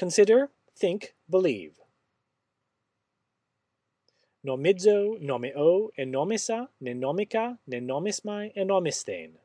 Consider, think, believe. Nomidzo, nomeo, enomisa, nenomica, nenomismai, enomistane.